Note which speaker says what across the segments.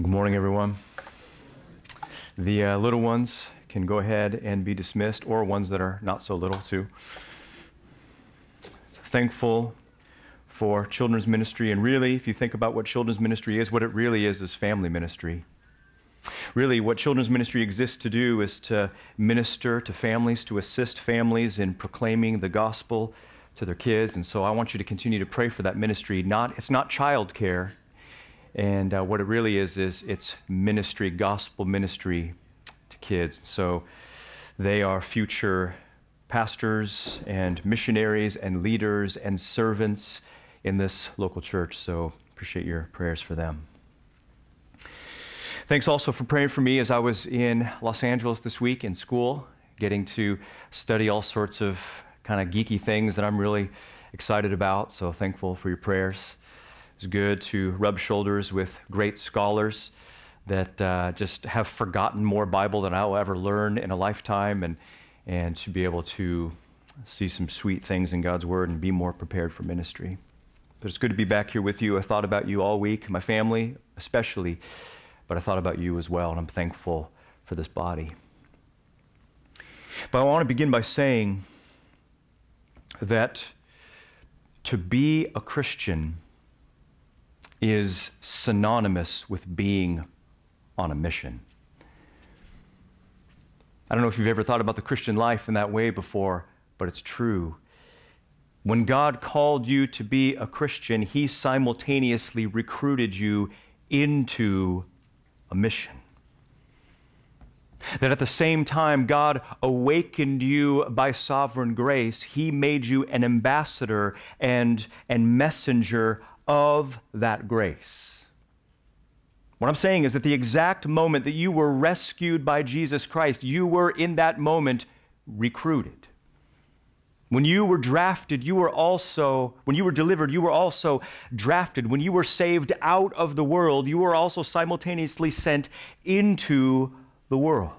Speaker 1: Good morning, everyone. The uh, little ones can go ahead and be dismissed, or ones that are not so little, too. So thankful for children's ministry, and really, if you think about what children's ministry is, what it really is is family ministry. Really, what children's ministry exists to do is to minister to families, to assist families in proclaiming the gospel to their kids. And so I want you to continue to pray for that ministry. Not, it's not childcare, and uh, what it really is, is it's ministry, gospel ministry to kids. So they are future pastors and missionaries and leaders and servants in this local church. So appreciate your prayers for them. Thanks also for praying for me as I was in Los Angeles this week in school, getting to study all sorts of kind of geeky things that I'm really excited about. So thankful for your prayers. It's good to rub shoulders with great scholars that uh, just have forgotten more Bible than I'll ever learn in a lifetime, and, and to be able to see some sweet things in God's Word and be more prepared for ministry. But it's good to be back here with you. I thought about you all week, my family especially, but I thought about you as well, and I'm thankful for this body. But I want to begin by saying that to be a Christian is synonymous with being on a mission. I don't know if you've ever thought about the Christian life in that way before, but it's true. When God called you to be a Christian, He simultaneously recruited you into a mission. That at the same time God awakened you by sovereign grace, He made you an ambassador and, and messenger of that grace. What I'm saying is that the exact moment that you were rescued by Jesus Christ, you were in that moment recruited. When you were drafted, you were also, when you were delivered, you were also drafted. When you were saved out of the world, you were also simultaneously sent into the world.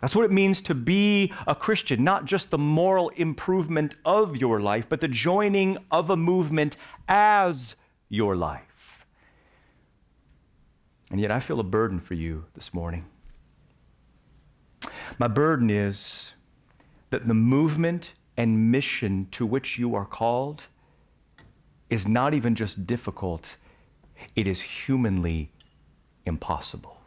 Speaker 1: That's what it means to be a Christian, not just the moral improvement of your life, but the joining of a movement as your life. And yet I feel a burden for you this morning. My burden is that the movement and mission to which you are called is not even just difficult, it is humanly impossible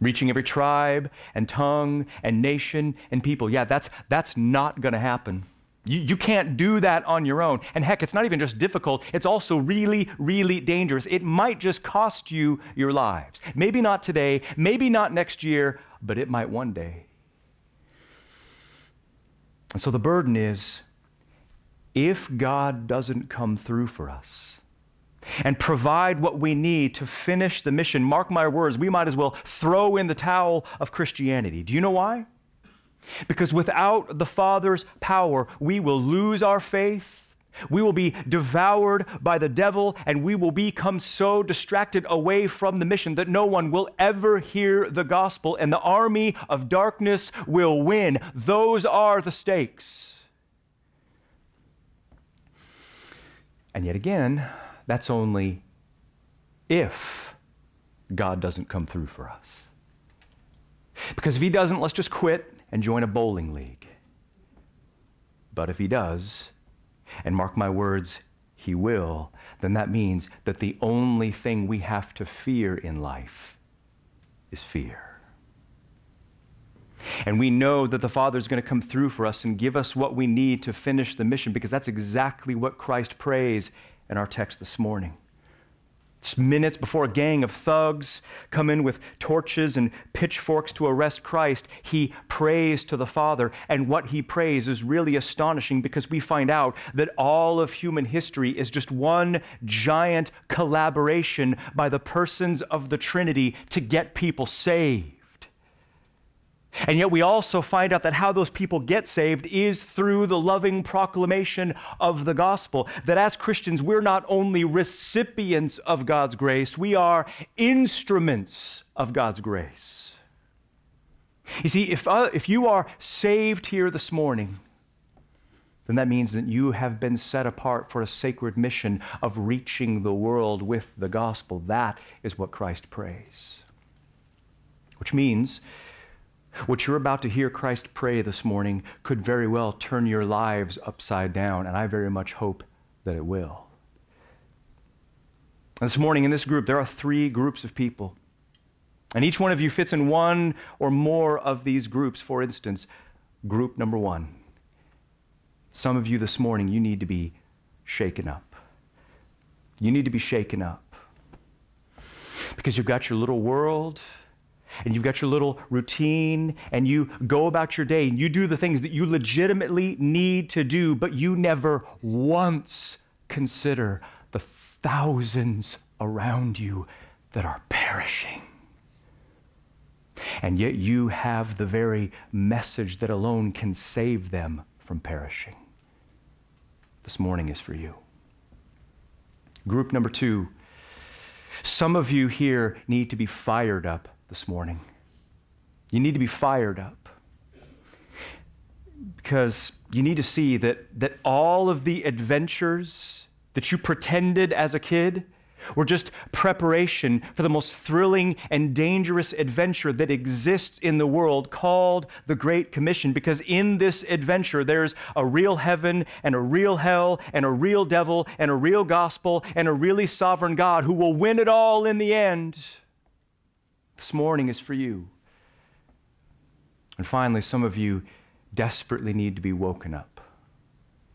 Speaker 1: reaching every tribe and tongue and nation and people. Yeah, that's, that's not going to happen. You, you can't do that on your own. And heck, it's not even just difficult, it's also really, really dangerous. It might just cost you your lives. Maybe not today, maybe not next year, but it might one day. And so the burden is if God doesn't come through for us, and provide what we need to finish the mission. Mark my words, we might as well throw in the towel of Christianity. Do you know why? Because without the Father's power, we will lose our faith. We will be devoured by the devil, and we will become so distracted away from the mission that no one will ever hear the gospel, and the army of darkness will win. Those are the stakes. And yet again, that's only if God doesn't come through for us. Because if He doesn't, let's just quit and join a bowling league. But if He does, and mark my words, He will, then that means that the only thing we have to fear in life is fear. And we know that the Father is going to come through for us and give us what we need to finish the mission because that's exactly what Christ prays in our text this morning. It's minutes before a gang of thugs come in with torches and pitchforks to arrest Christ, he prays to the Father. And what he prays is really astonishing because we find out that all of human history is just one giant collaboration by the persons of the Trinity to get people saved. And yet, we also find out that how those people get saved is through the loving proclamation of the gospel. That as Christians, we're not only recipients of God's grace, we are instruments of God's grace. You see, if, uh, if you are saved here this morning, then that means that you have been set apart for a sacred mission of reaching the world with the gospel. That is what Christ prays. Which means what you're about to hear Christ pray this morning could very well turn your lives upside down, and I very much hope that it will. This morning in this group, there are three groups of people. And each one of you fits in one or more of these groups. For instance, group number one. Some of you this morning, you need to be shaken up. You need to be shaken up. Because you've got your little world and you've got your little routine and you go about your day and you do the things that you legitimately need to do, but you never once consider the thousands around you that are perishing. And yet you have the very message that alone can save them from perishing. This morning is for you. Group number two some of you here need to be fired up this morning. You need to be fired up because you need to see that, that all of the adventures that you pretended as a kid were just preparation for the most thrilling and dangerous adventure that exists in the world called the Great Commission. Because in this adventure, there's a real heaven and a real hell and a real devil and a real gospel and a really sovereign God who will win it all in the end. This morning is for you. And finally, some of you desperately need to be woken up.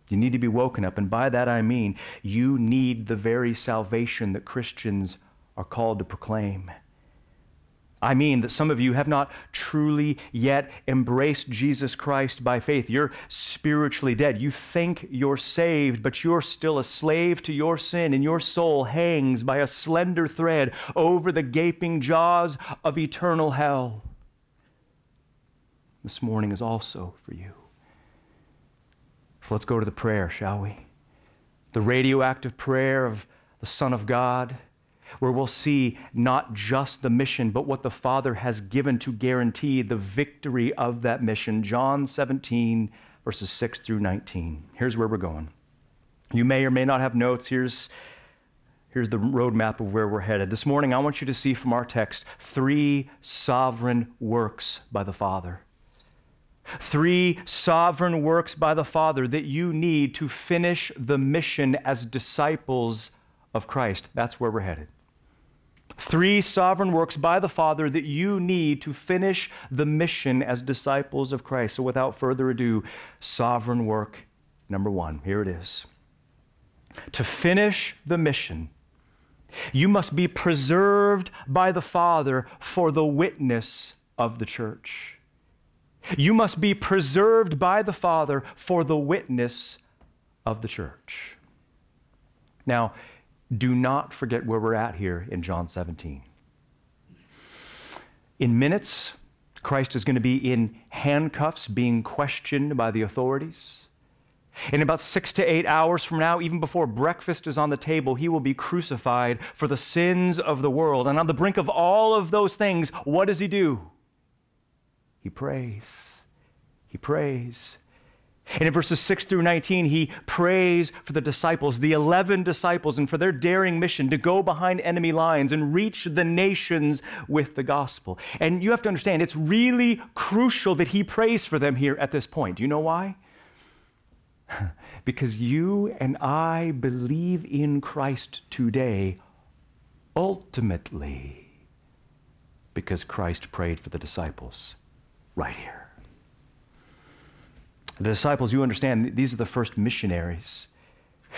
Speaker 1: You need to be woken up. And by that I mean you need the very salvation that Christians are called to proclaim. I mean that some of you have not truly yet embraced Jesus Christ by faith. You're spiritually dead. You think you're saved, but you're still a slave to your sin, and your soul hangs by a slender thread over the gaping jaws of eternal hell. This morning is also for you. So let's go to the prayer, shall we? The radioactive prayer of the Son of God, where we'll see not just the mission, but what the Father has given to guarantee the victory of that mission. John 17, verses 6 through 19. Here's where we're going. You may or may not have notes. Here's, here's the roadmap of where we're headed. This morning, I want you to see from our text three sovereign works by the Father. Three sovereign works by the Father that you need to finish the mission as disciples of Christ. That's where we're headed. Three sovereign works by the Father that you need to finish the mission as disciples of Christ. So, without further ado, sovereign work number one. Here it is. To finish the mission, you must be preserved by the Father for the witness of the church. You must be preserved by the Father for the witness of the church. Now, do not forget where we're at here in John 17. In minutes, Christ is going to be in handcuffs, being questioned by the authorities. In about six to eight hours from now, even before breakfast is on the table, he will be crucified for the sins of the world. And on the brink of all of those things, what does he do? He prays. He prays. And in verses 6 through 19, he prays for the disciples, the 11 disciples, and for their daring mission to go behind enemy lines and reach the nations with the gospel. And you have to understand, it's really crucial that he prays for them here at this point. Do you know why? because you and I believe in Christ today ultimately because Christ prayed for the disciples right here. The disciples, you understand, these are the first missionaries.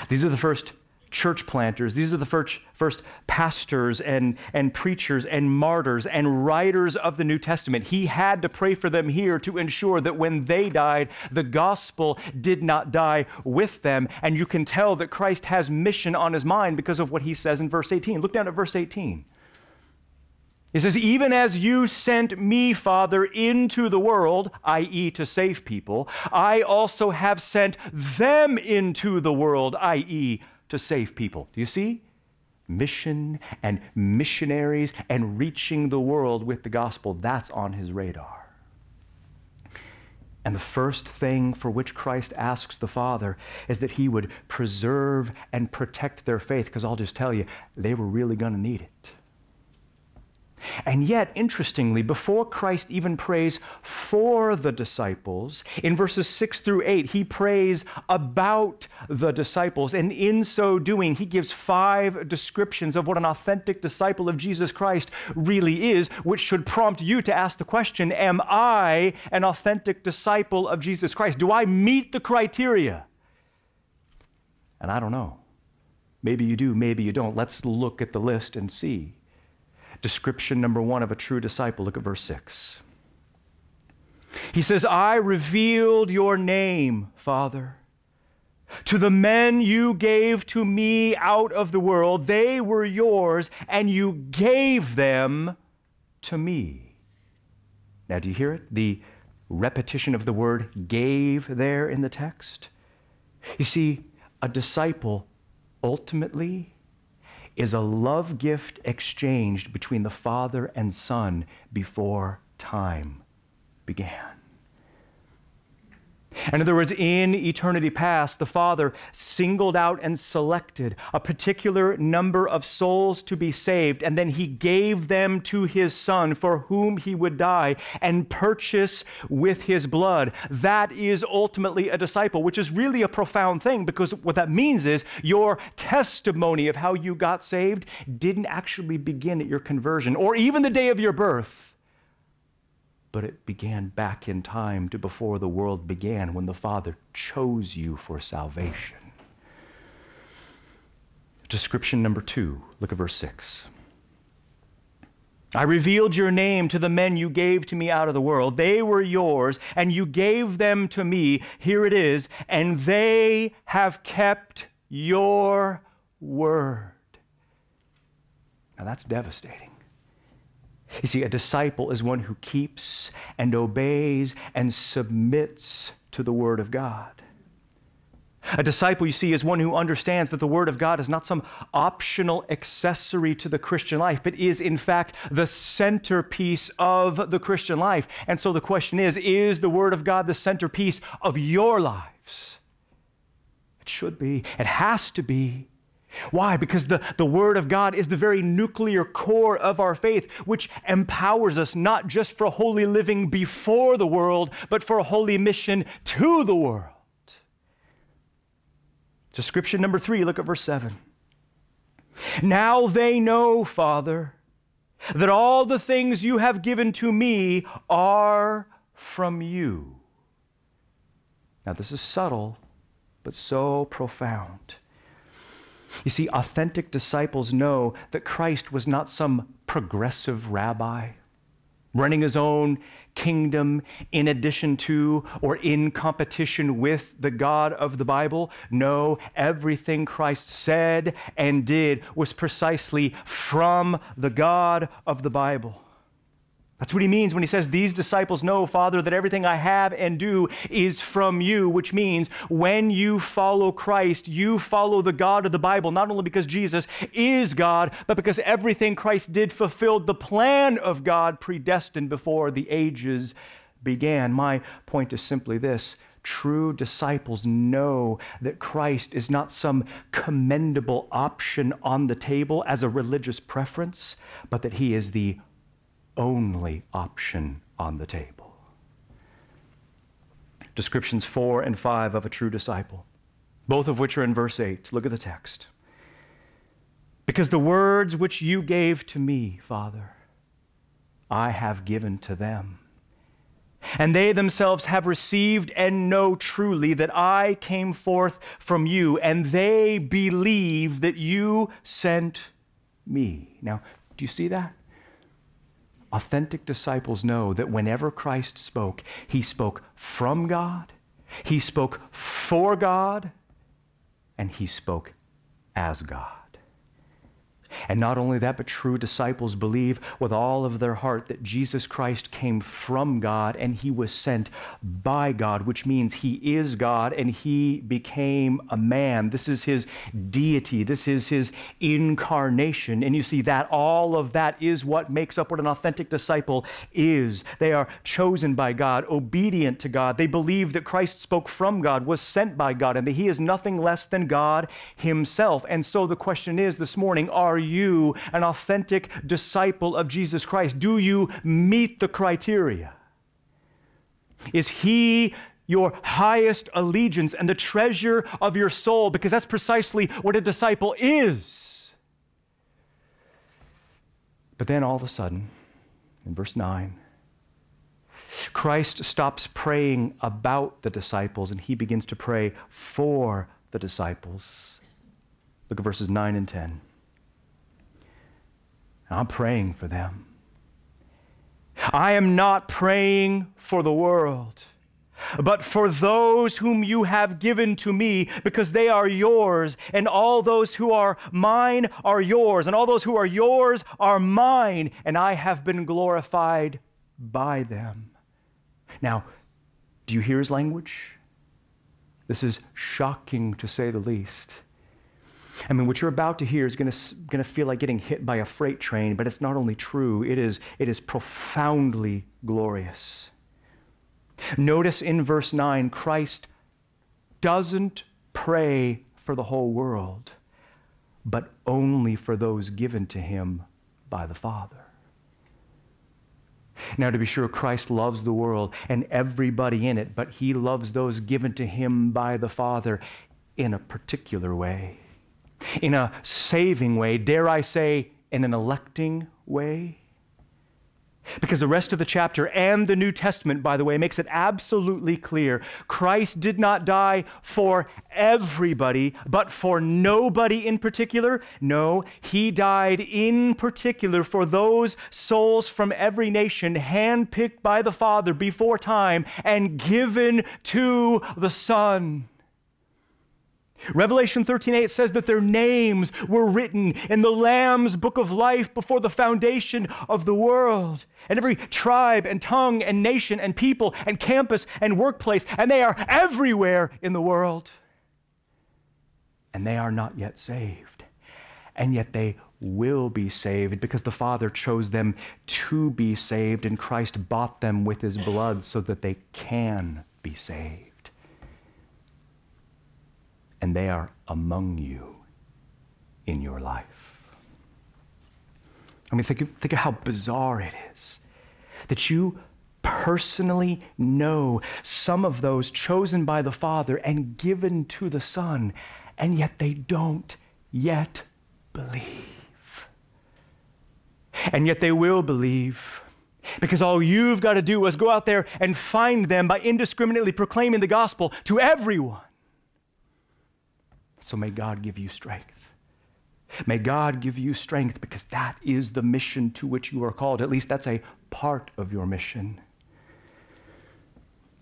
Speaker 1: These are the first church planters. These are the first, first pastors and, and preachers and martyrs and writers of the New Testament. He had to pray for them here to ensure that when they died, the gospel did not die with them. And you can tell that Christ has mission on his mind because of what he says in verse 18. Look down at verse 18. He says, Even as you sent me, Father, into the world, i.e., to save people, I also have sent them into the world, i.e., to save people. Do you see? Mission and missionaries and reaching the world with the gospel, that's on his radar. And the first thing for which Christ asks the Father is that he would preserve and protect their faith, because I'll just tell you, they were really going to need it. And yet, interestingly, before Christ even prays for the disciples, in verses 6 through 8, he prays about the disciples. And in so doing, he gives five descriptions of what an authentic disciple of Jesus Christ really is, which should prompt you to ask the question Am I an authentic disciple of Jesus Christ? Do I meet the criteria? And I don't know. Maybe you do, maybe you don't. Let's look at the list and see. Description number one of a true disciple. Look at verse 6. He says, I revealed your name, Father, to the men you gave to me out of the world. They were yours, and you gave them to me. Now, do you hear it? The repetition of the word gave there in the text. You see, a disciple ultimately is a love gift exchanged between the Father and Son before time began. In other words, in eternity past, the Father singled out and selected a particular number of souls to be saved, and then He gave them to His Son for whom He would die and purchase with His blood. That is ultimately a disciple, which is really a profound thing because what that means is your testimony of how you got saved didn't actually begin at your conversion or even the day of your birth but it began back in time to before the world began when the Father chose you for salvation. Description number two, look at verse 6. I revealed your name to the men you gave to me out of the world. They were yours, and you gave them to me. Here it is. And they have kept your word. Now that's devastating. You see, a disciple is one who keeps and obeys and submits to the Word of God. A disciple, you see, is one who understands that the Word of God is not some optional accessory to the Christian life, but is, in fact, the centerpiece of the Christian life. And so the question is is the Word of God the centerpiece of your lives? It should be, it has to be. Why? Because the, the Word of God is the very nuclear core of our faith, which empowers us not just for holy living before the world, but for a holy mission to the world. Description number three, look at verse 7. Now they know, Father, that all the things you have given to me are from you. Now, this is subtle, but so profound. You see, authentic disciples know that Christ was not some progressive rabbi running his own kingdom in addition to or in competition with the God of the Bible. No, everything Christ said and did was precisely from the God of the Bible. That's what he means when he says, These disciples know, Father, that everything I have and do is from you, which means when you follow Christ, you follow the God of the Bible, not only because Jesus is God, but because everything Christ did fulfilled the plan of God predestined before the ages began. My point is simply this. True disciples know that Christ is not some commendable option on the table as a religious preference, but that he is the only option on the table. Descriptions four and five of a true disciple, both of which are in verse 8. Look at the text. Because the words which you gave to me, Father, I have given to them. And they themselves have received and know truly that I came forth from you, and they believe that you sent me. Now, do you see that? Authentic disciples know that whenever Christ spoke, he spoke from God, he spoke for God, and he spoke as God. And not only that, but true disciples believe with all of their heart that Jesus Christ came from God and he was sent by God, which means he is God and he became a man. This is his deity, this is his incarnation. And you see that all of that is what makes up what an authentic disciple is. They are chosen by God, obedient to God. They believe that Christ spoke from God, was sent by God, and that he is nothing less than God himself. And so the question is this morning are you an authentic disciple of Jesus Christ? Do you meet the criteria? Is he your highest allegiance and the treasure of your soul? Because that's precisely what a disciple is. But then all of a sudden, in verse 9, Christ stops praying about the disciples and he begins to pray for the disciples. Look at verses 9 and 10. I'm praying for them. I am not praying for the world, but for those whom you have given to me, because they are yours, and all those who are mine are yours, and all those who are yours are mine, and I have been glorified by them. Now, do you hear his language? This is shocking to say the least. I mean, what you're about to hear is going to feel like getting hit by a freight train, but it's not only true, it is, it is profoundly glorious. Notice in verse 9, Christ doesn't pray for the whole world, but only for those given to him by the Father. Now, to be sure, Christ loves the world and everybody in it, but he loves those given to him by the Father in a particular way in a saving way, dare I say, in an electing way? Because the rest of the chapter and the New Testament, by the way, makes it absolutely clear Christ did not die for everybody, but for nobody in particular. No, he died in particular for those souls from every nation, handpicked by the Father before time and given to the Son. Revelation 13:8 says that their names were written in the Lamb's book of life before the foundation of the world. And every tribe and tongue and nation and people and campus and workplace, and they are everywhere in the world. And they are not yet saved. And yet they will be saved because the Father chose them to be saved, and Christ bought them with his blood so that they can be saved and they are among you in your life. I mean, think of, think of how bizarre it is that you personally know some of those chosen by the Father and given to the Son, and yet they don't yet believe. And yet they will believe. Because all you've got to do is go out there and find them by indiscriminately proclaiming the gospel to everyone. So may God give you strength. May God give you strength because that is the mission to which you are called. At least that's a part of your mission.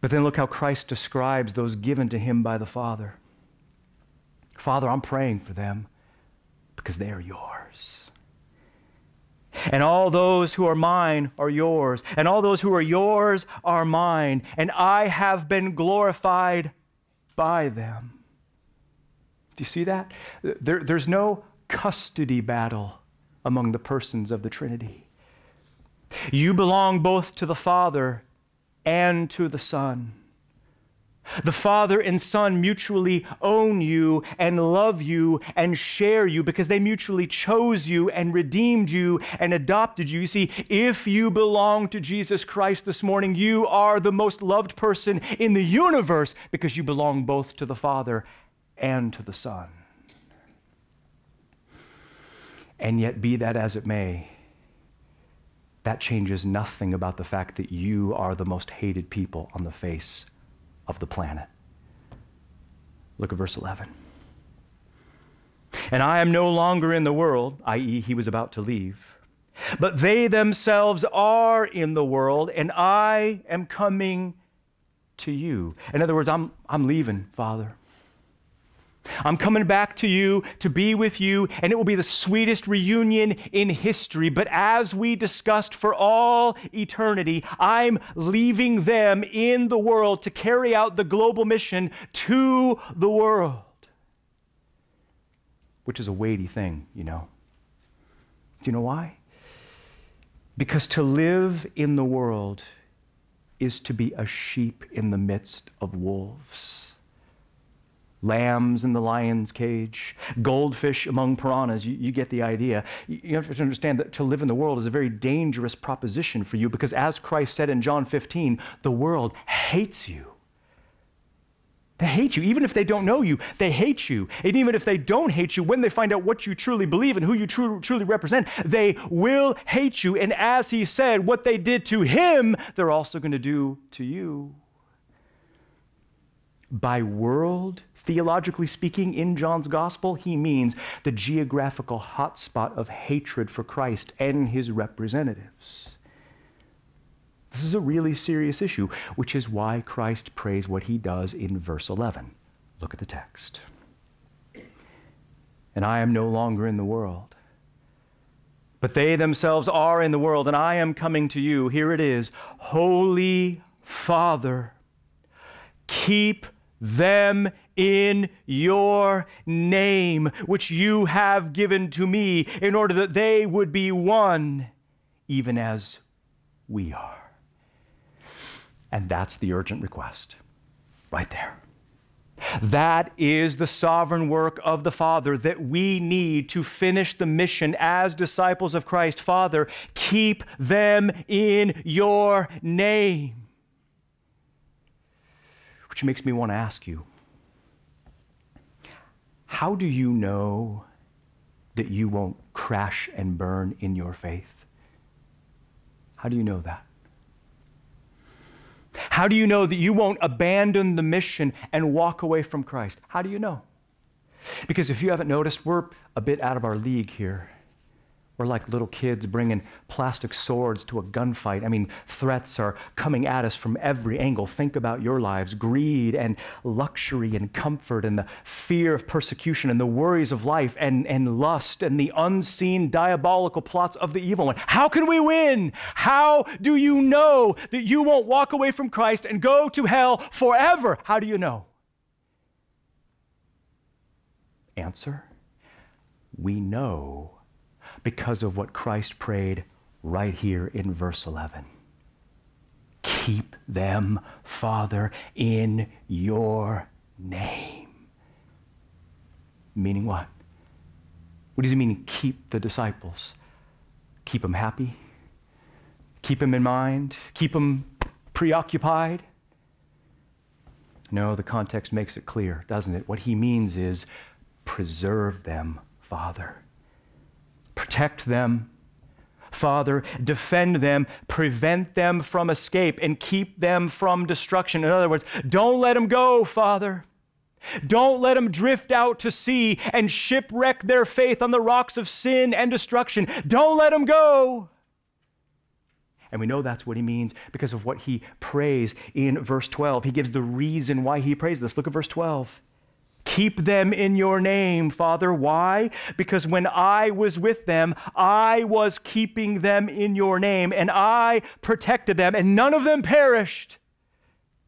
Speaker 1: But then look how Christ describes those given to him by the Father. Father, I'm praying for them because they are yours. And all those who are mine are yours. And all those who are yours are mine. And I have been glorified by them. Do you see that? There, there's no custody battle among the persons of the Trinity. You belong both to the Father and to the Son. The Father and Son mutually own you and love you and share you because they mutually chose you and redeemed you and adopted you. You see, if you belong to Jesus Christ this morning, you are the most loved person in the universe because you belong both to the Father and to the Son. And yet, be that as it may, that changes nothing about the fact that you are the most hated people on the face of the planet. Look at verse 11. And I am no longer in the world, i.e., he was about to leave, but they themselves are in the world, and I am coming to you. In other words, I'm, I'm leaving, Father. I'm coming back to you to be with you, and it will be the sweetest reunion in history. But as we discussed for all eternity, I'm leaving them in the world to carry out the global mission to the world, which is a weighty thing, you know. Do you know why? Because to live in the world is to be a sheep in the midst of wolves lambs in the lion's cage, goldfish among piranhas. You, you, get the idea. You have to understand that to live in the world is a very dangerous proposition for you because, as Christ said in John 15, the world hates you. They hate you. Even if they don't know you, they hate you. And even if they don't hate you, when they find out what you truly believe and who you truly, truly represent, they will hate you. And as he said, what they did to him, they're also going to do to you. By world, theologically speaking, in John's gospel, he means the geographical hotspot of hatred for Christ and his representatives. This is a really serious issue, which is why Christ prays what he does in verse 11. Look at the text. And I am no longer in the world, but they themselves are in the world, and I am coming to you. Here it is Holy Father, keep them in your name, which you have given to me, in order that they would be one, even as we are. And that's the urgent request, right there. That is the sovereign work of the Father that we need to finish the mission as disciples of Christ. Father, keep them in your name. Which makes me want to ask you how do you know that you won't crash and burn in your faith? How do you know that? How do you know that you won't abandon the mission and walk away from Christ? How do you know? Because if you haven't noticed, we're a bit out of our league here. We're like little kids bringing plastic swords to a gunfight. I mean, threats are coming at us from every angle. Think about your lives greed and luxury and comfort and the fear of persecution and the worries of life and, and lust and the unseen diabolical plots of the evil one. How can we win? How do you know that you won't walk away from Christ and go to hell forever? How do you know? Answer We know because of what Christ prayed right here in verse 11. Keep them, Father, in your name. Meaning what? What does he mean, keep the disciples? Keep them happy? Keep them in mind? Keep them preoccupied? No, the context makes it clear, doesn't it? What he means is preserve them, Father protect them. Father, defend them, prevent them from escape, and keep them from destruction. In other words, don't let them go, Father. Don't let them drift out to sea and shipwreck their faith on the rocks of sin and destruction. Don't let them go. And we know that's what he means because of what he prays in verse 12. He gives the reason why he prays this. Look at verse 12. Keep them in your name, Father. Why? Because when I was with them, I was keeping them in your name, and I protected them, and none of them perished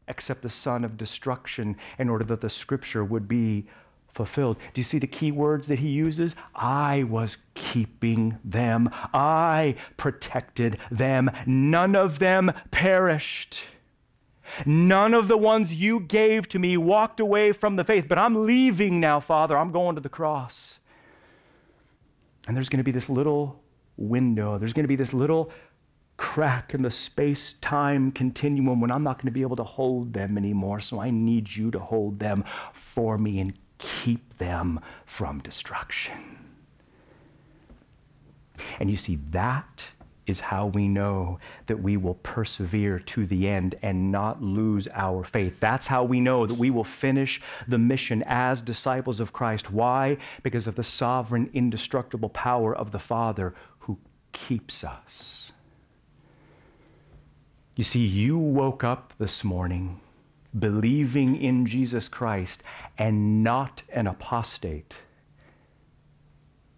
Speaker 1: except the son of destruction, in order that the scripture would be fulfilled. Do you see the key words that he uses? I was keeping them, I protected them, none of them perished. None of the ones you gave to me walked away from the faith, but I'm leaving now, Father. I'm going to the cross. And there's going to be this little window, there's going to be this little crack in the space time continuum when I'm not going to be able to hold them anymore. So I need you to hold them for me and keep them from destruction. And you see, that is how we know that we will persevere to the end and not lose our faith. That's how we know that we will finish the mission as disciples of Christ. Why? Because of the sovereign, indestructible power of the Father who keeps us. You see, you woke up this morning believing in Jesus Christ and not an apostate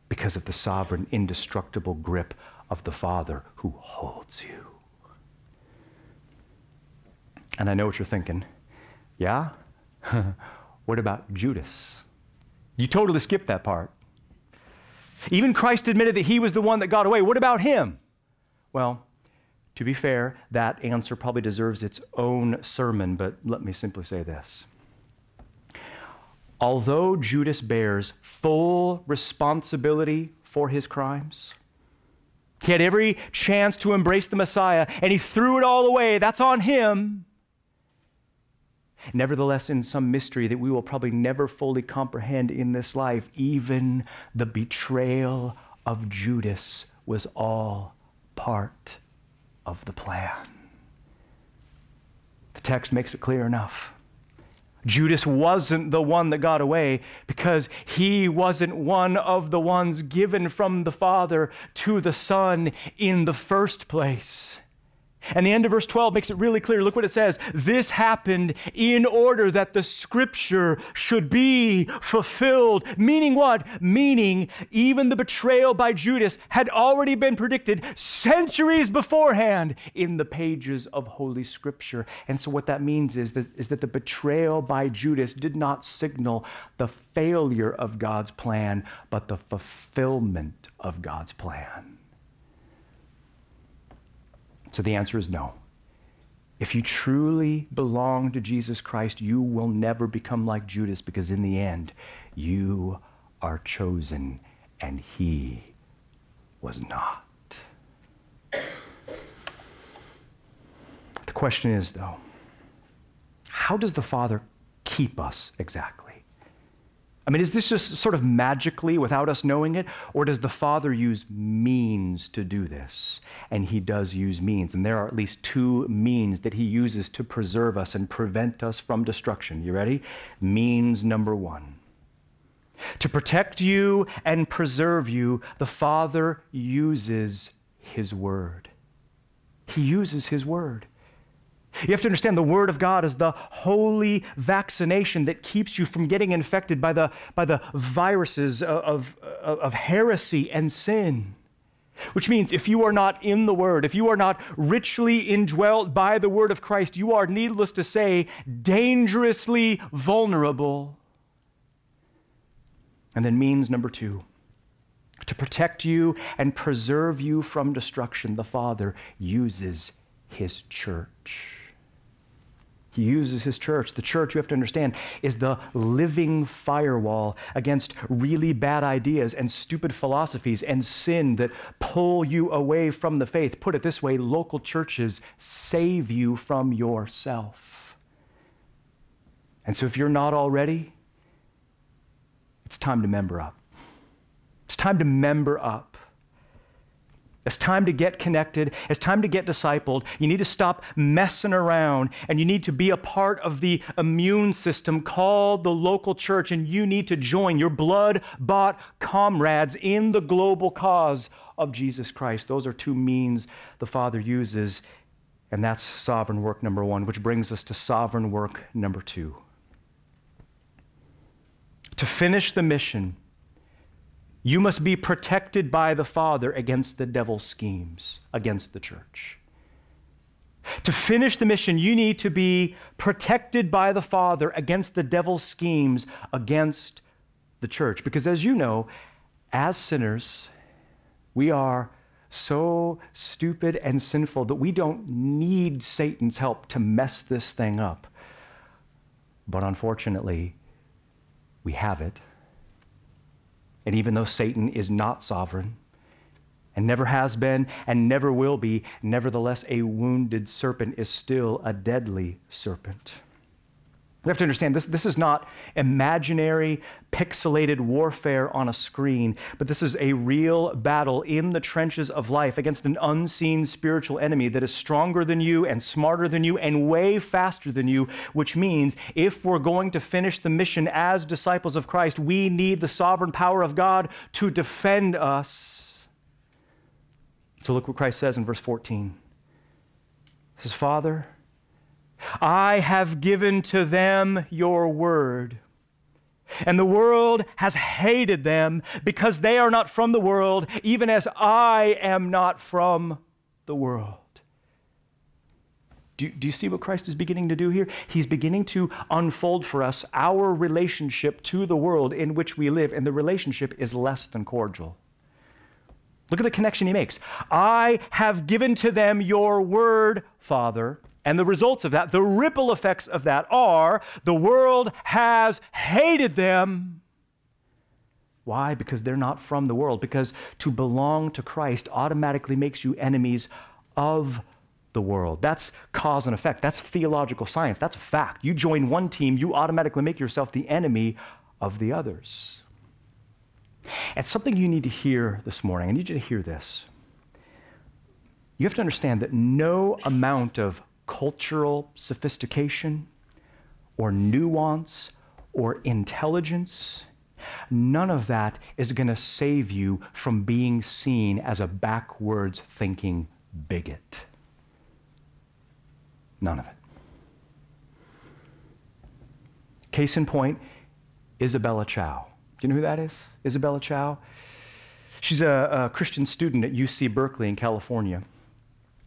Speaker 1: because of the sovereign, indestructible grip of the Father who holds you. And I know what you're thinking. Yeah? what about Judas? You totally skipped that part. Even Christ admitted that he was the one that got away. What about him? Well, to be fair, that answer probably deserves its own sermon, but let me simply say this. Although Judas bears full responsibility for his crimes, he had every chance to embrace the Messiah, and he threw it all away. That's on him. Nevertheless, in some mystery that we will probably never fully comprehend in this life, even the betrayal of Judas was all part of the plan. The text makes it clear enough. Judas wasn't the one that got away because he wasn't one of the ones given from the Father to the Son in the first place. And the end of verse 12 makes it really clear. Look what it says. This happened in order that the scripture should be fulfilled. Meaning what? Meaning even the betrayal by Judas had already been predicted centuries beforehand in the pages of Holy Scripture. And so what that means is that, is that the betrayal by Judas did not signal the failure of God's plan, but the fulfillment of God's plan. So the answer is no. If you truly belong to Jesus Christ, you will never become like Judas because in the end, you are chosen and he was not. The question is, though, how does the Father keep us exactly? I mean, is this just sort of magically without us knowing it? Or does the Father use means to do this? And He does use means. And there are at least two means that He uses to preserve us and prevent us from destruction. You ready? Means number one. To protect you and preserve you, the Father uses His Word. He uses His Word. You have to understand the Word of God is the holy vaccination that keeps you from getting infected by the, by the viruses of, of, of heresy and sin. Which means if you are not in the Word, if you are not richly indwelt by the Word of Christ, you are, needless to say, dangerously vulnerable. And then means number two to protect you and preserve you from destruction, the Father uses His church. He uses his church. The church, you have to understand, is the living firewall against really bad ideas and stupid philosophies and sin that pull you away from the faith. Put it this way local churches save you from yourself. And so, if you're not already, it's time to member up. It's time to member up. It's time to get connected. It's time to get discipled. You need to stop messing around and you need to be a part of the immune system called the local church. And you need to join your blood bought comrades in the global cause of Jesus Christ. Those are two means the Father uses. And that's sovereign work number one, which brings us to sovereign work number two. To finish the mission, you must be protected by the Father against the devil's schemes, against the church. To finish the mission, you need to be protected by the Father against the devil's schemes, against the church. Because as you know, as sinners, we are so stupid and sinful that we don't need Satan's help to mess this thing up. But unfortunately, we have it. And even though Satan is not sovereign, and never has been and never will be, nevertheless, a wounded serpent is still a deadly serpent. We have to understand this, this is not imaginary, pixelated warfare on a screen, but this is a real battle in the trenches of life against an unseen spiritual enemy that is stronger than you and smarter than you and way faster than you, which means if we're going to finish the mission as disciples of Christ, we need the sovereign power of God to defend us. So look what Christ says in verse 14. He says, Father, I have given to them your word. And the world has hated them because they are not from the world, even as I am not from the world. Do, do you see what Christ is beginning to do here? He's beginning to unfold for us our relationship to the world in which we live, and the relationship is less than cordial. Look at the connection he makes. I have given to them your word, Father. And the results of that, the ripple effects of that are the world has hated them. Why? Because they're not from the world. Because to belong to Christ automatically makes you enemies of the world. That's cause and effect. That's theological science. That's a fact. You join one team, you automatically make yourself the enemy of the others. It's something you need to hear this morning. I need you to hear this. You have to understand that no amount of cultural sophistication or nuance or intelligence, none of that is going to save you from being seen as a backwards thinking bigot. None of it. Case in point, Isabella Chow. Do you know who that is? Isabella Chow? She's a, a Christian student at UC Berkeley in California.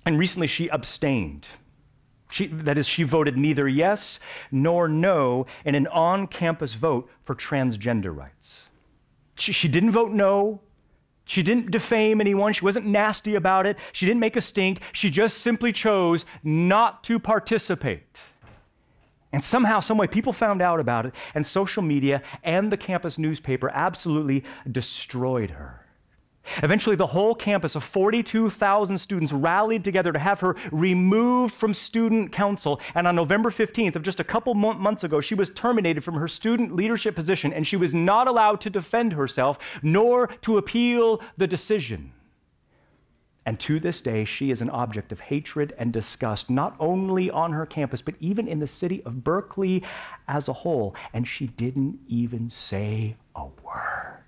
Speaker 1: And recently she abstained. She, that is, she voted neither yes nor no in an on campus vote for transgender rights. She, she didn't vote no. She didn't defame anyone. She wasn't nasty about it. She didn't make a stink. She just simply chose not to participate. And somehow, someway, people found out about it, and social media and the campus newspaper absolutely destroyed her. Eventually, the whole campus of 42,000 students rallied together to have her removed from student council. And on November 15th, of just a couple months ago, she was terminated from her student leadership position, and she was not allowed to defend herself nor to appeal the decision. And to this day, she is an object of hatred and disgust, not only on her campus, but even in the city of Berkeley as a whole. And she didn't even say a word.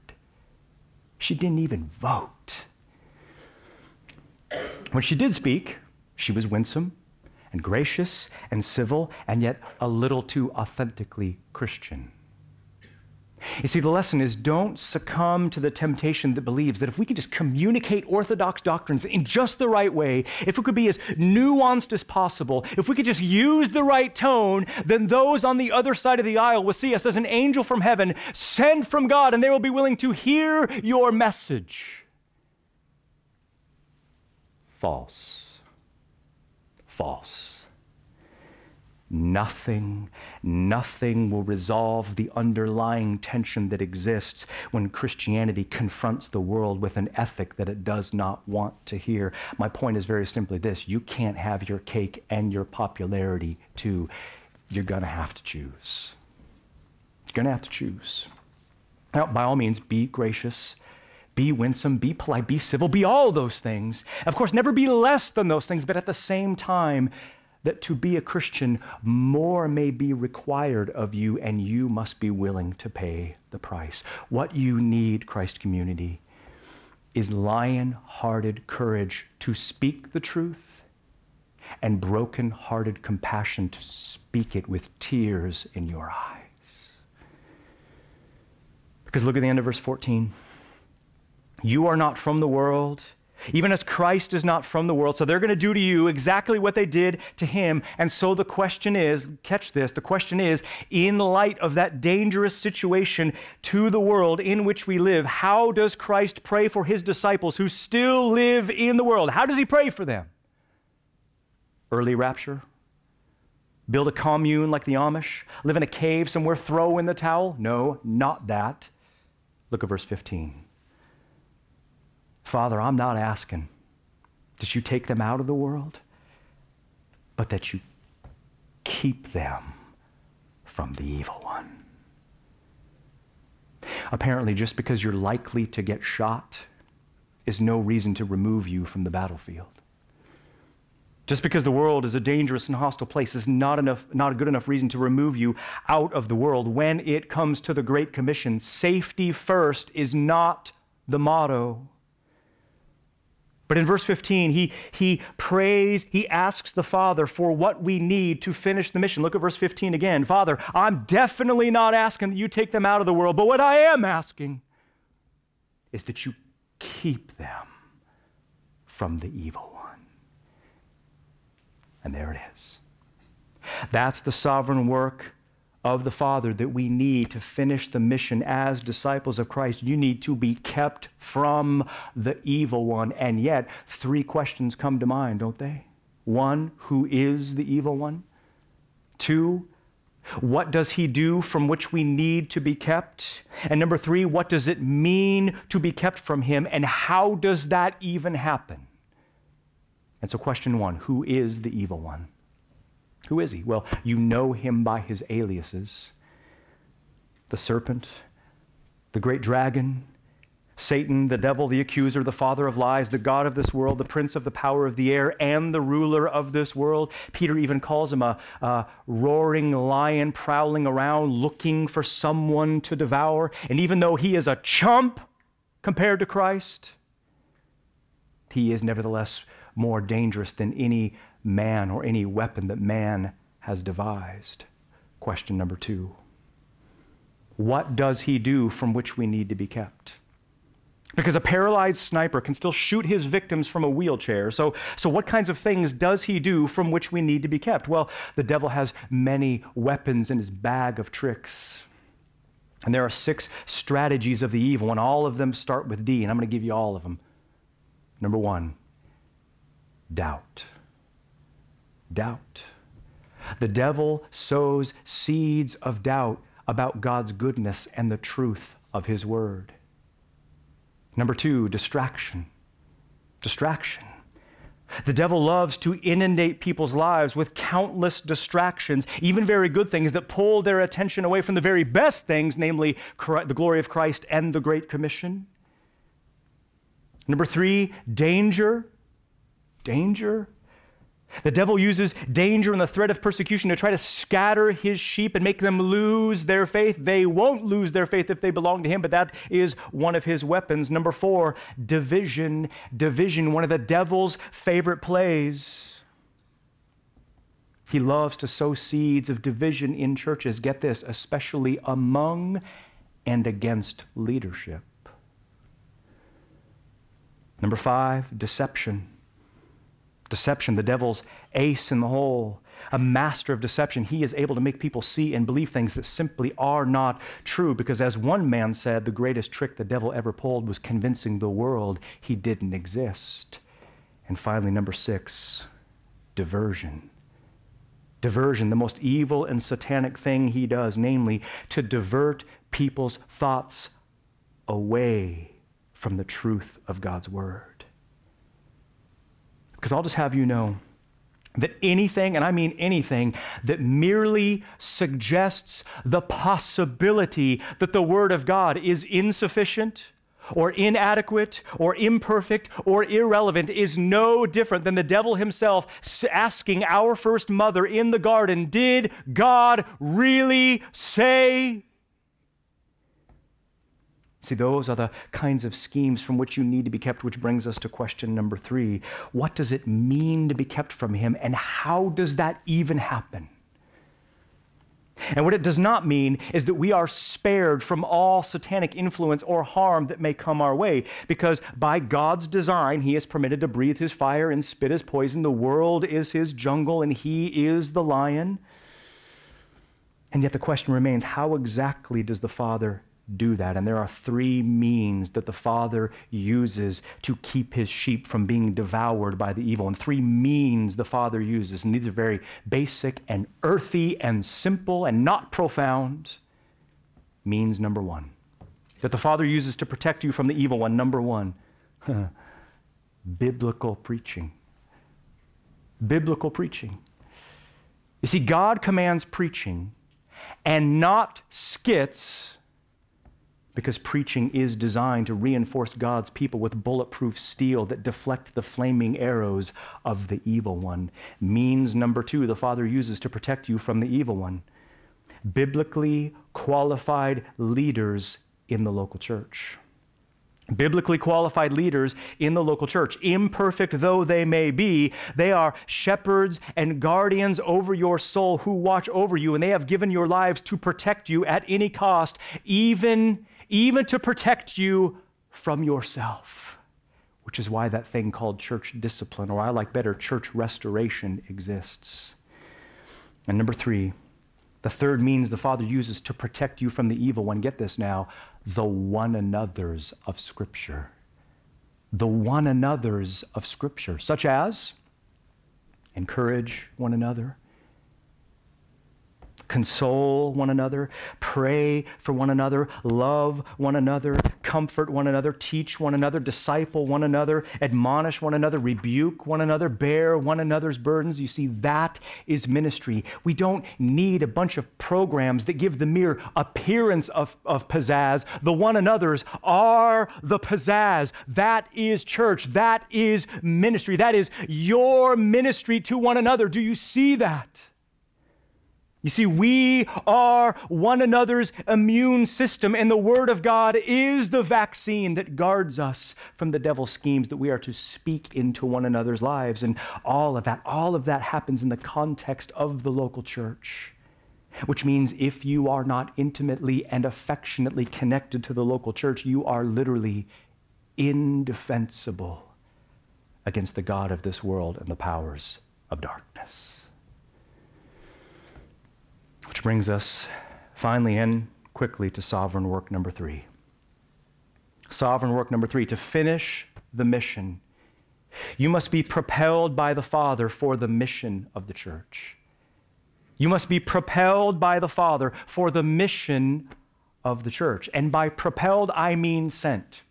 Speaker 1: She didn't even vote. When she did speak, she was winsome and gracious and civil, and yet a little too authentically Christian. You see, the lesson is don't succumb to the temptation that believes that if we could just communicate orthodox doctrines in just the right way, if it could be as nuanced as possible, if we could just use the right tone, then those on the other side of the aisle will see us as an angel from heaven sent from God and they will be willing to hear your message. False. False. Nothing, nothing will resolve the underlying tension that exists when Christianity confronts the world with an ethic that it does not want to hear. My point is very simply this you can't have your cake and your popularity too. You're going to have to choose. You're going to have to choose. Now, by all means, be gracious be winsome, be polite, be civil, be all those things. Of course, never be less than those things, but at the same time, that to be a Christian, more may be required of you, and you must be willing to pay the price. What you need, Christ community, is lion hearted courage to speak the truth and broken hearted compassion to speak it with tears in your eyes. Because look at the end of verse 14. You are not from the world even as Christ is not from the world. So they're going to do to you exactly what they did to him. And so the question is catch this the question is, in light of that dangerous situation to the world in which we live, how does Christ pray for his disciples who still live in the world? How does he pray for them? Early rapture? Build a commune like the Amish? Live in a cave somewhere? Throw in the towel? No, not that. Look at verse 15. Father, I'm not asking that you take them out of the world, but that you keep them from the evil one. Apparently, just because you're likely to get shot is no reason to remove you from the battlefield. Just because the world is a dangerous and hostile place is not, enough, not a good enough reason to remove you out of the world. When it comes to the Great Commission, safety first is not the motto. But in verse 15, he, he prays, he asks the Father for what we need to finish the mission. Look at verse 15 again. Father, I'm definitely not asking that you take them out of the world, but what I am asking is that you keep them from the evil one. And there it is. That's the sovereign work of the Father that we need to finish the mission as disciples of Christ. You need to be kept from the evil one. And yet, three questions come to mind, don't they? One, who is the evil one? Two, what does he do from which we need to be kept? And number three, what does it mean to be kept from him? And how does that even happen? And so, question one who is the evil one? Who is he? Well, you know him by his aliases the serpent, the great dragon, Satan, the devil, the accuser, the father of lies, the God of this world, the prince of the power of the air, and the ruler of this world. Peter even calls him a, a, roaring lion prowling around looking for someone to devour. And even though he is a chump compared to Christ, he is nevertheless more dangerous than any man or any weapon that man has devised. Question number two What does he do from which we need to be kept? Because a paralyzed sniper can still shoot his victims from a wheelchair. So, so, what kinds of things does he do from which we need to be kept? Well, the devil has many weapons in his bag of tricks. And there are six strategies of the evil, and all of them start with D, and I'm going to give you all of them. Number one, doubt doubt. The devil sows seeds of doubt about God's goodness and the truth of his word. Number two, distraction. Distraction. The devil loves to inundate people's lives with countless distractions, even very good things that pull their attention away from the very best things, namely the glory of Christ and the Great Commission. Number three, danger. Danger. The devil uses danger and the threat of persecution to try to scatter his sheep and make them lose their faith. They won't lose their faith if they belong to him, but that is one of his weapons. Number four, division. Division, one of the devil's favorite plays. He loves to sow seeds of division in churches, get this, especially among and against leadership. Number five, deception. Deception, the devil's ace in the hole, a master of deception. He is able to make people see and believe things that simply are not true. Because, as one man said, the greatest trick the devil ever pulled was convincing the world he didn't exist. And finally, number six, diversion. Diversion, the most evil and satanic thing he does, namely to divert people's thoughts away from the truth of God's word. Because I'll just have you know that anything, and I mean anything, that merely suggests the possibility that the Word of God is insufficient or inadequate or imperfect or irrelevant is no different than the devil himself asking our first mother in the garden, Did God really say? See, those are the kinds of schemes from which you need to be kept, which brings us to question number three. What does it mean to be kept from Him, and how does that even happen? And what it does not mean is that we are spared from all satanic influence or harm that may come our way, because by God's design, He is permitted to breathe His fire and spit His poison. The world is His jungle, and He is the lion. And yet the question remains how exactly does the Father do that. And there are three means that the Father uses to keep his sheep from being devoured by the evil. And three means the Father uses. And these are very basic and earthy and simple and not profound. Means number one that the Father uses to protect you from the evil one. Number one, biblical preaching. Biblical preaching. You see, God commands preaching and not skits because preaching is designed to reinforce God's people with bulletproof steel that deflect the flaming arrows of the evil one. Means number two, the Father uses to protect you from the evil one. Biblically qualified leaders in the local church. Biblically qualified leaders in the local church, imperfect though they may be, they are shepherds and guardians over your soul who watch over you, and they have given your lives to protect you at any cost, even, even to protect you from yourself, which is why that thing called church discipline, or I like better, church restoration, exists. And number three, the third means the Father uses to protect you from the evil one. Get this now the one another's of Scripture. The one another's of Scripture, such as encourage one another, console one another, pray for one another, love one another, comfort one another, teach one another, disciple one another, admonish one another, rebuke one another, bear one another's burdens. You see, that is ministry. We don't need a bunch of programs that give the mere appearance of, of pizzazz. The one another's are the pizzazz. That is church. That is ministry. That is your ministry to one another. Do you see that? You see, we are one another's immune system, and the Word of God is the vaccine that guards us from the devil's schemes that we are to speak into one another's lives. And all of that, all of that happens in the context of the local church. Which means if you are not intimately and affectionately connected to the local church, you are literally indefensible against the God of this world and the powers of darkness. Which brings us finally and quickly to sovereign work number three. Sovereign work number three to finish the mission. You must be propelled by the Father for the mission of the church. You must be propelled by the Father for the mission of the church. And by propelled, I mean sent.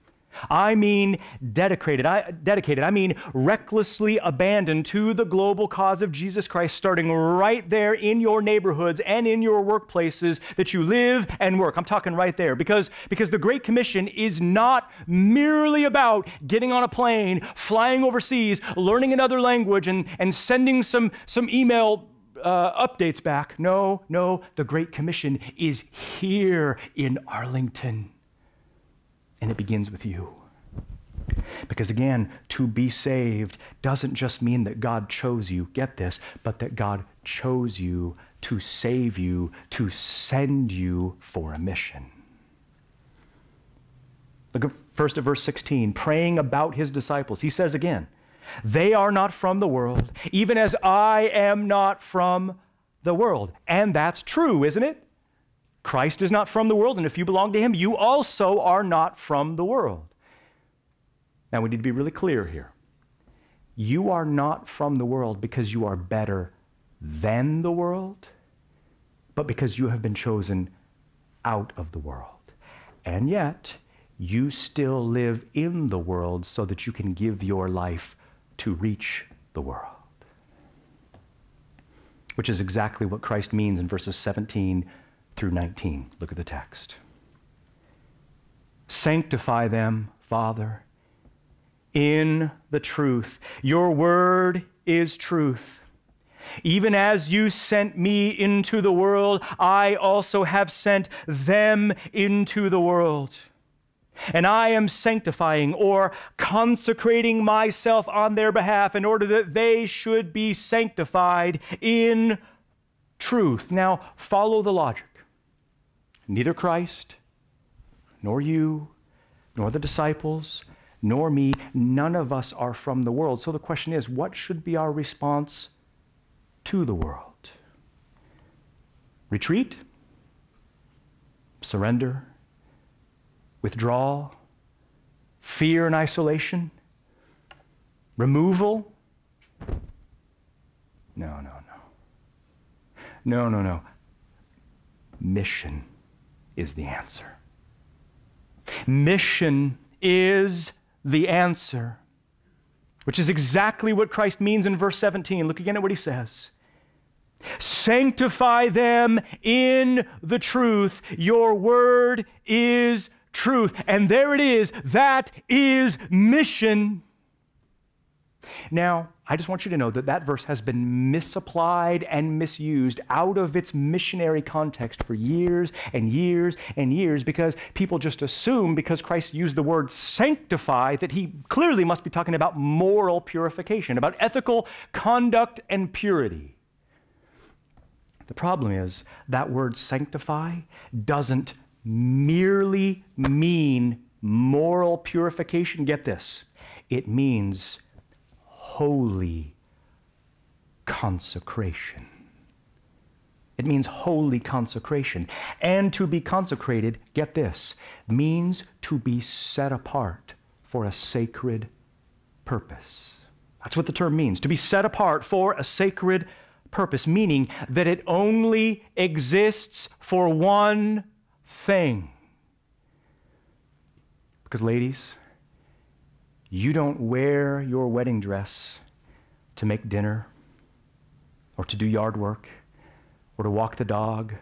Speaker 1: I mean dedicated. I, dedicated. I mean recklessly abandoned to the global cause of Jesus Christ, starting right there in your neighborhoods and in your workplaces that you live and work. I'm talking right there because, because the Great Commission is not merely about getting on a plane, flying overseas, learning another language, and, and sending some, some email uh, updates back. No, no, the Great Commission is here in Arlington. And it begins with you. Because again, to be saved doesn't just mean that God chose you, get this, but that God chose you to save you, to send you for a mission. Look at first at verse 16, praying about his disciples. He says again, They are not from the world, even as I am not from the world. And that's true, isn't it? Christ is not from the world, and if you belong to him, you also are not from the world. Now, we need to be really clear here. You are not from the world because you are better than the world, but because you have been chosen out of the world. And yet, you still live in the world so that you can give your life to reach the world. Which is exactly what Christ means in verses 17 through 19. Look at the text. Sanctify them, Father, in the truth. Your word is truth. Even as you sent me into the world, I also have sent them into the world. And I am sanctifying or consecrating myself on their behalf in order that they should be sanctified in truth. Now, follow the logic. Neither Christ, nor you, nor the disciples, nor me, none of us are from the world. So the question is what should be our response to the world? Retreat? Surrender? Withdrawal? Fear and isolation? Removal? No, no, no. No, no, no. Mission is the answer. Mission is the answer, which is exactly what Christ means in verse 17. Look again at what he says. Sanctify them in the truth. Your word is truth. And there it is. That is mission. Now, I just want you to know that that verse has been misapplied and misused out of its missionary context for years and years and years because people just assume because Christ used the word sanctify that he clearly must be talking about moral purification, about ethical conduct and purity. The problem is that word sanctify doesn't merely mean moral purification. Get this it means holy consecration. It means holy consecration. And to be consecrated, get this, means to be set apart for a sacred purpose. That's what the term means to be set apart for a sacred purpose, meaning that it only exists for one thing. Because, ladies, you don't wear your wedding dress to make dinner or to do yard work or to walk the dog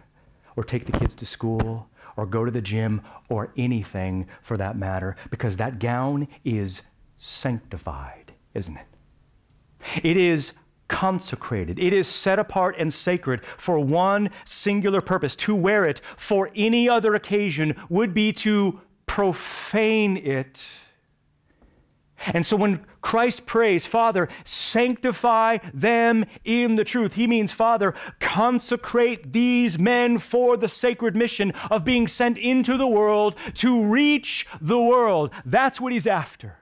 Speaker 1: or take the kids to school or go to the gym or anything for that matter because that gown is sanctified, isn't it? It is consecrated. It is set apart and sacred for one singular purpose. To wear it for any other occasion would be to profane it and so when Christ prays, Father, sanctify them in the truth, he means, Father, consecrate these men for the sacred mission of being sent into the world to reach the world. That's what he's after.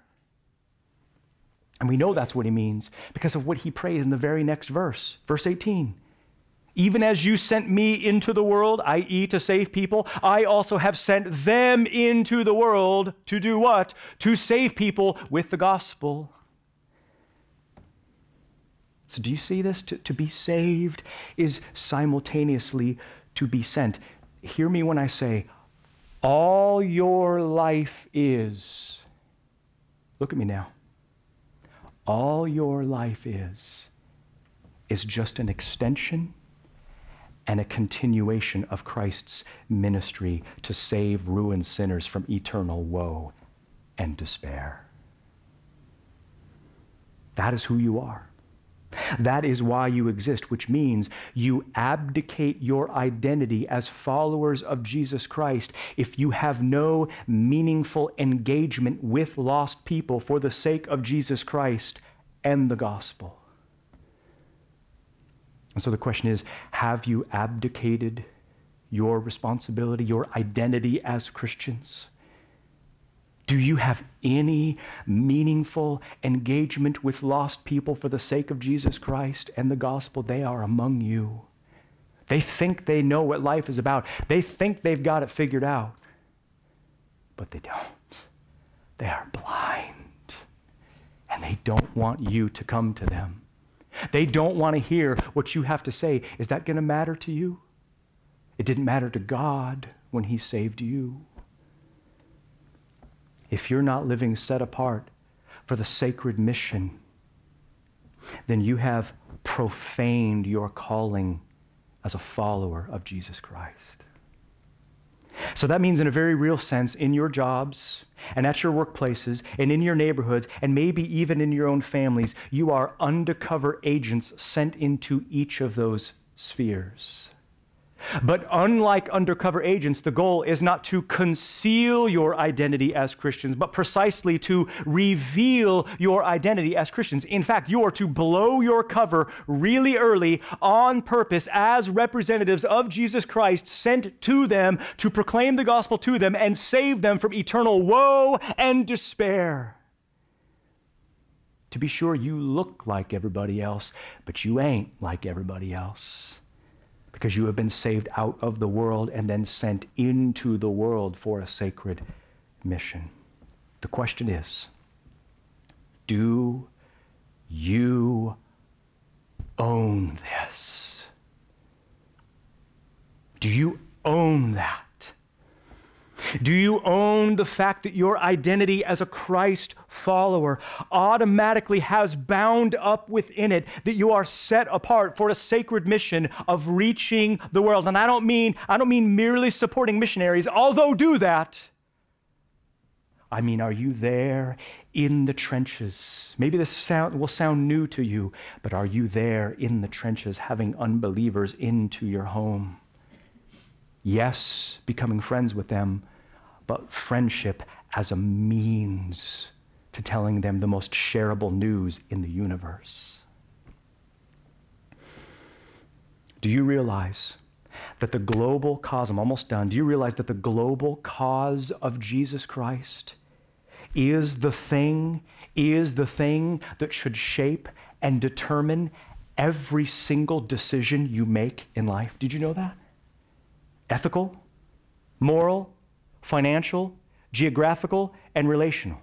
Speaker 1: And we know that's what he means because of what he prays in the very next verse, verse 18. Even as you sent me into the world, i.e., to save people, I also have sent them into the world to do what? To save people with the gospel. So, do you see this? To, to be saved is simultaneously to be sent. Hear me when I say, all your life is. Look at me now. All your life is, is just an extension and a continuation of Christ's ministry to save ruined sinners from eternal woe and despair. That is who you are. That is why you exist, which means you abdicate your identity as followers of Jesus Christ if you have no meaningful engagement with lost people for the sake of Jesus Christ and the gospel. And so the question is have you abdicated your responsibility, your identity as Christians? Do you have any meaningful engagement with lost people for the sake of Jesus Christ and the gospel? They are among you. They think they know what life is about, they think they've got it figured out, but they don't. They are blind, and they don't want you to come to them. They don't want to hear what you have to say. Is that going to matter to you? It didn't matter to God when He saved you. If you're not living set apart for the sacred mission, then you have profaned your calling as a follower of Jesus Christ. So that means, in a very real sense, in your jobs and at your workplaces and in your neighborhoods and maybe even in your own families, you are undercover agents sent into each of those spheres. But unlike undercover agents, the goal is not to conceal your identity as Christians, but precisely to reveal your identity as Christians. In fact, you are to blow your cover really early on purpose as representatives of Jesus Christ sent to them to proclaim the gospel to them and save them from eternal woe and despair. To be sure, you look like everybody else, but you ain't like everybody else because you have been saved out of the world and then sent into the world for a sacred mission. The question is do you own this? Do you own that? Do you own the fact that your identity as a Christ follower automatically has bound up within it that you are set apart for a sacred mission of reaching the world? And I don't mean I don't mean merely supporting missionaries, although do that. I mean, are you there in the trenches? Maybe this sound will sound new to you, but are you there in the trenches having unbelievers into your home? Yes, becoming friends with them, but friendship as a means to telling them the most shareable news in the universe. Do you realize that the global cause, I'm almost done, do you realize that the global cause of Jesus Christ is the thing, is the thing that should shape and determine every single decision you make in life? Did you know that? Ethical, moral, financial, geographical, and relational.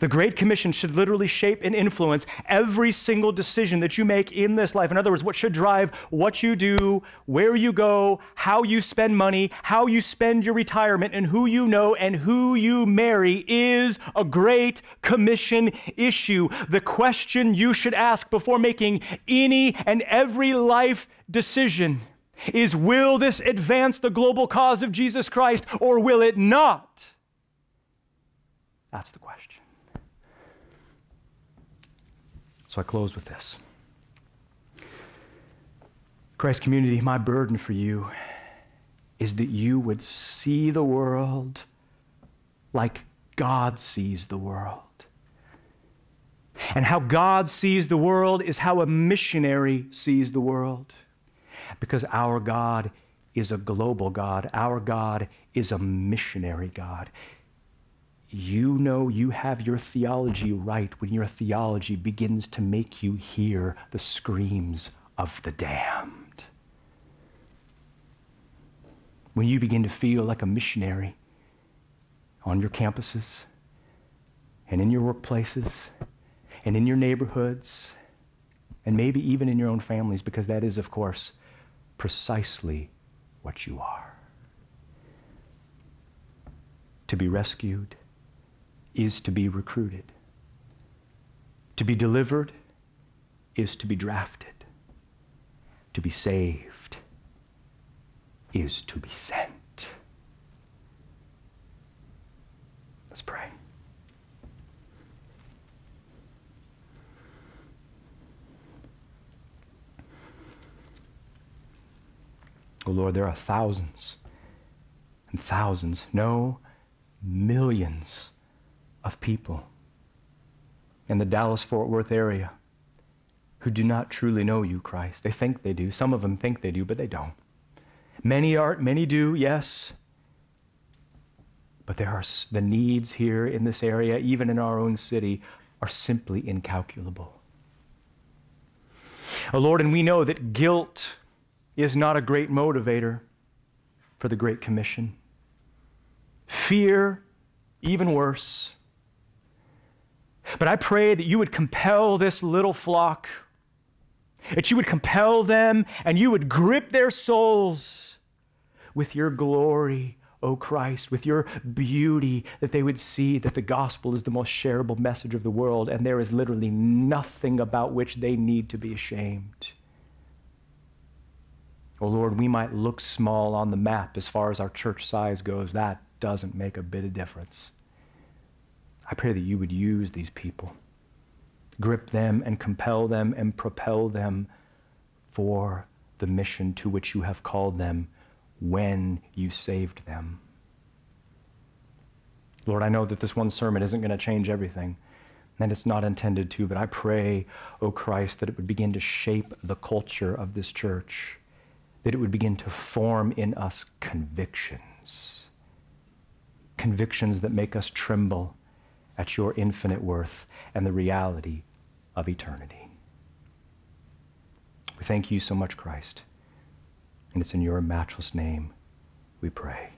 Speaker 1: The Great Commission should literally shape and influence every single decision that you make in this life. In other words, what should drive what you do, where you go, how you spend money, how you spend your retirement, and who you know and who you marry is a Great Commission issue. The question you should ask before making any and every life decision is Will this advance the global cause of Jesus Christ or will it not? That's the question. So I close with this. Christ community, my burden for you is that you would see the world like God sees the world. And how God sees the world is how a missionary sees the world. Because our God is a global God, our God is a missionary God you know you have your theology right when your theology begins to make you hear the screams of the damned. When you begin to feel like a missionary on your campuses and in your workplaces and in your neighborhoods and maybe even in your own families, because that is, of course, precisely what you are. To be rescued is to be recruited. To be delivered is to be drafted. To be saved is to be sent. Let's pray. Oh Lord, there are thousands and thousands, no, millions of people in the Dallas Fort Worth area who do not truly know you, Christ. They think they do. Some of them think they do, but they don't. Many are, many do, yes. But there are the needs here in this area, even in our own city, are simply incalculable. Oh Lord, and we know that guilt is not a great motivator for the Great Commission. Fear, even worse. But I pray that you would compel this little flock, that you would compel them and you would grip their souls with your glory, O Christ, with your beauty, that they would see that the gospel is the most shareable message of the world and there is literally nothing about which they need to be ashamed. Oh Lord, we might look small on the map as far as our church size goes. That doesn't make a bit of difference. I pray that you would use these people, grip them and compel them and propel them for the mission to which you have called them when you saved them. Lord, I know that this one sermon isn't going to change everything, and it's not intended to, but I pray, O oh Christ, that it would begin to shape the culture of this church, that it would begin to form in us convictions, convictions that make us tremble at your infinite worth and the reality of eternity. We thank you so much, Christ. And it's in your matchless name we pray.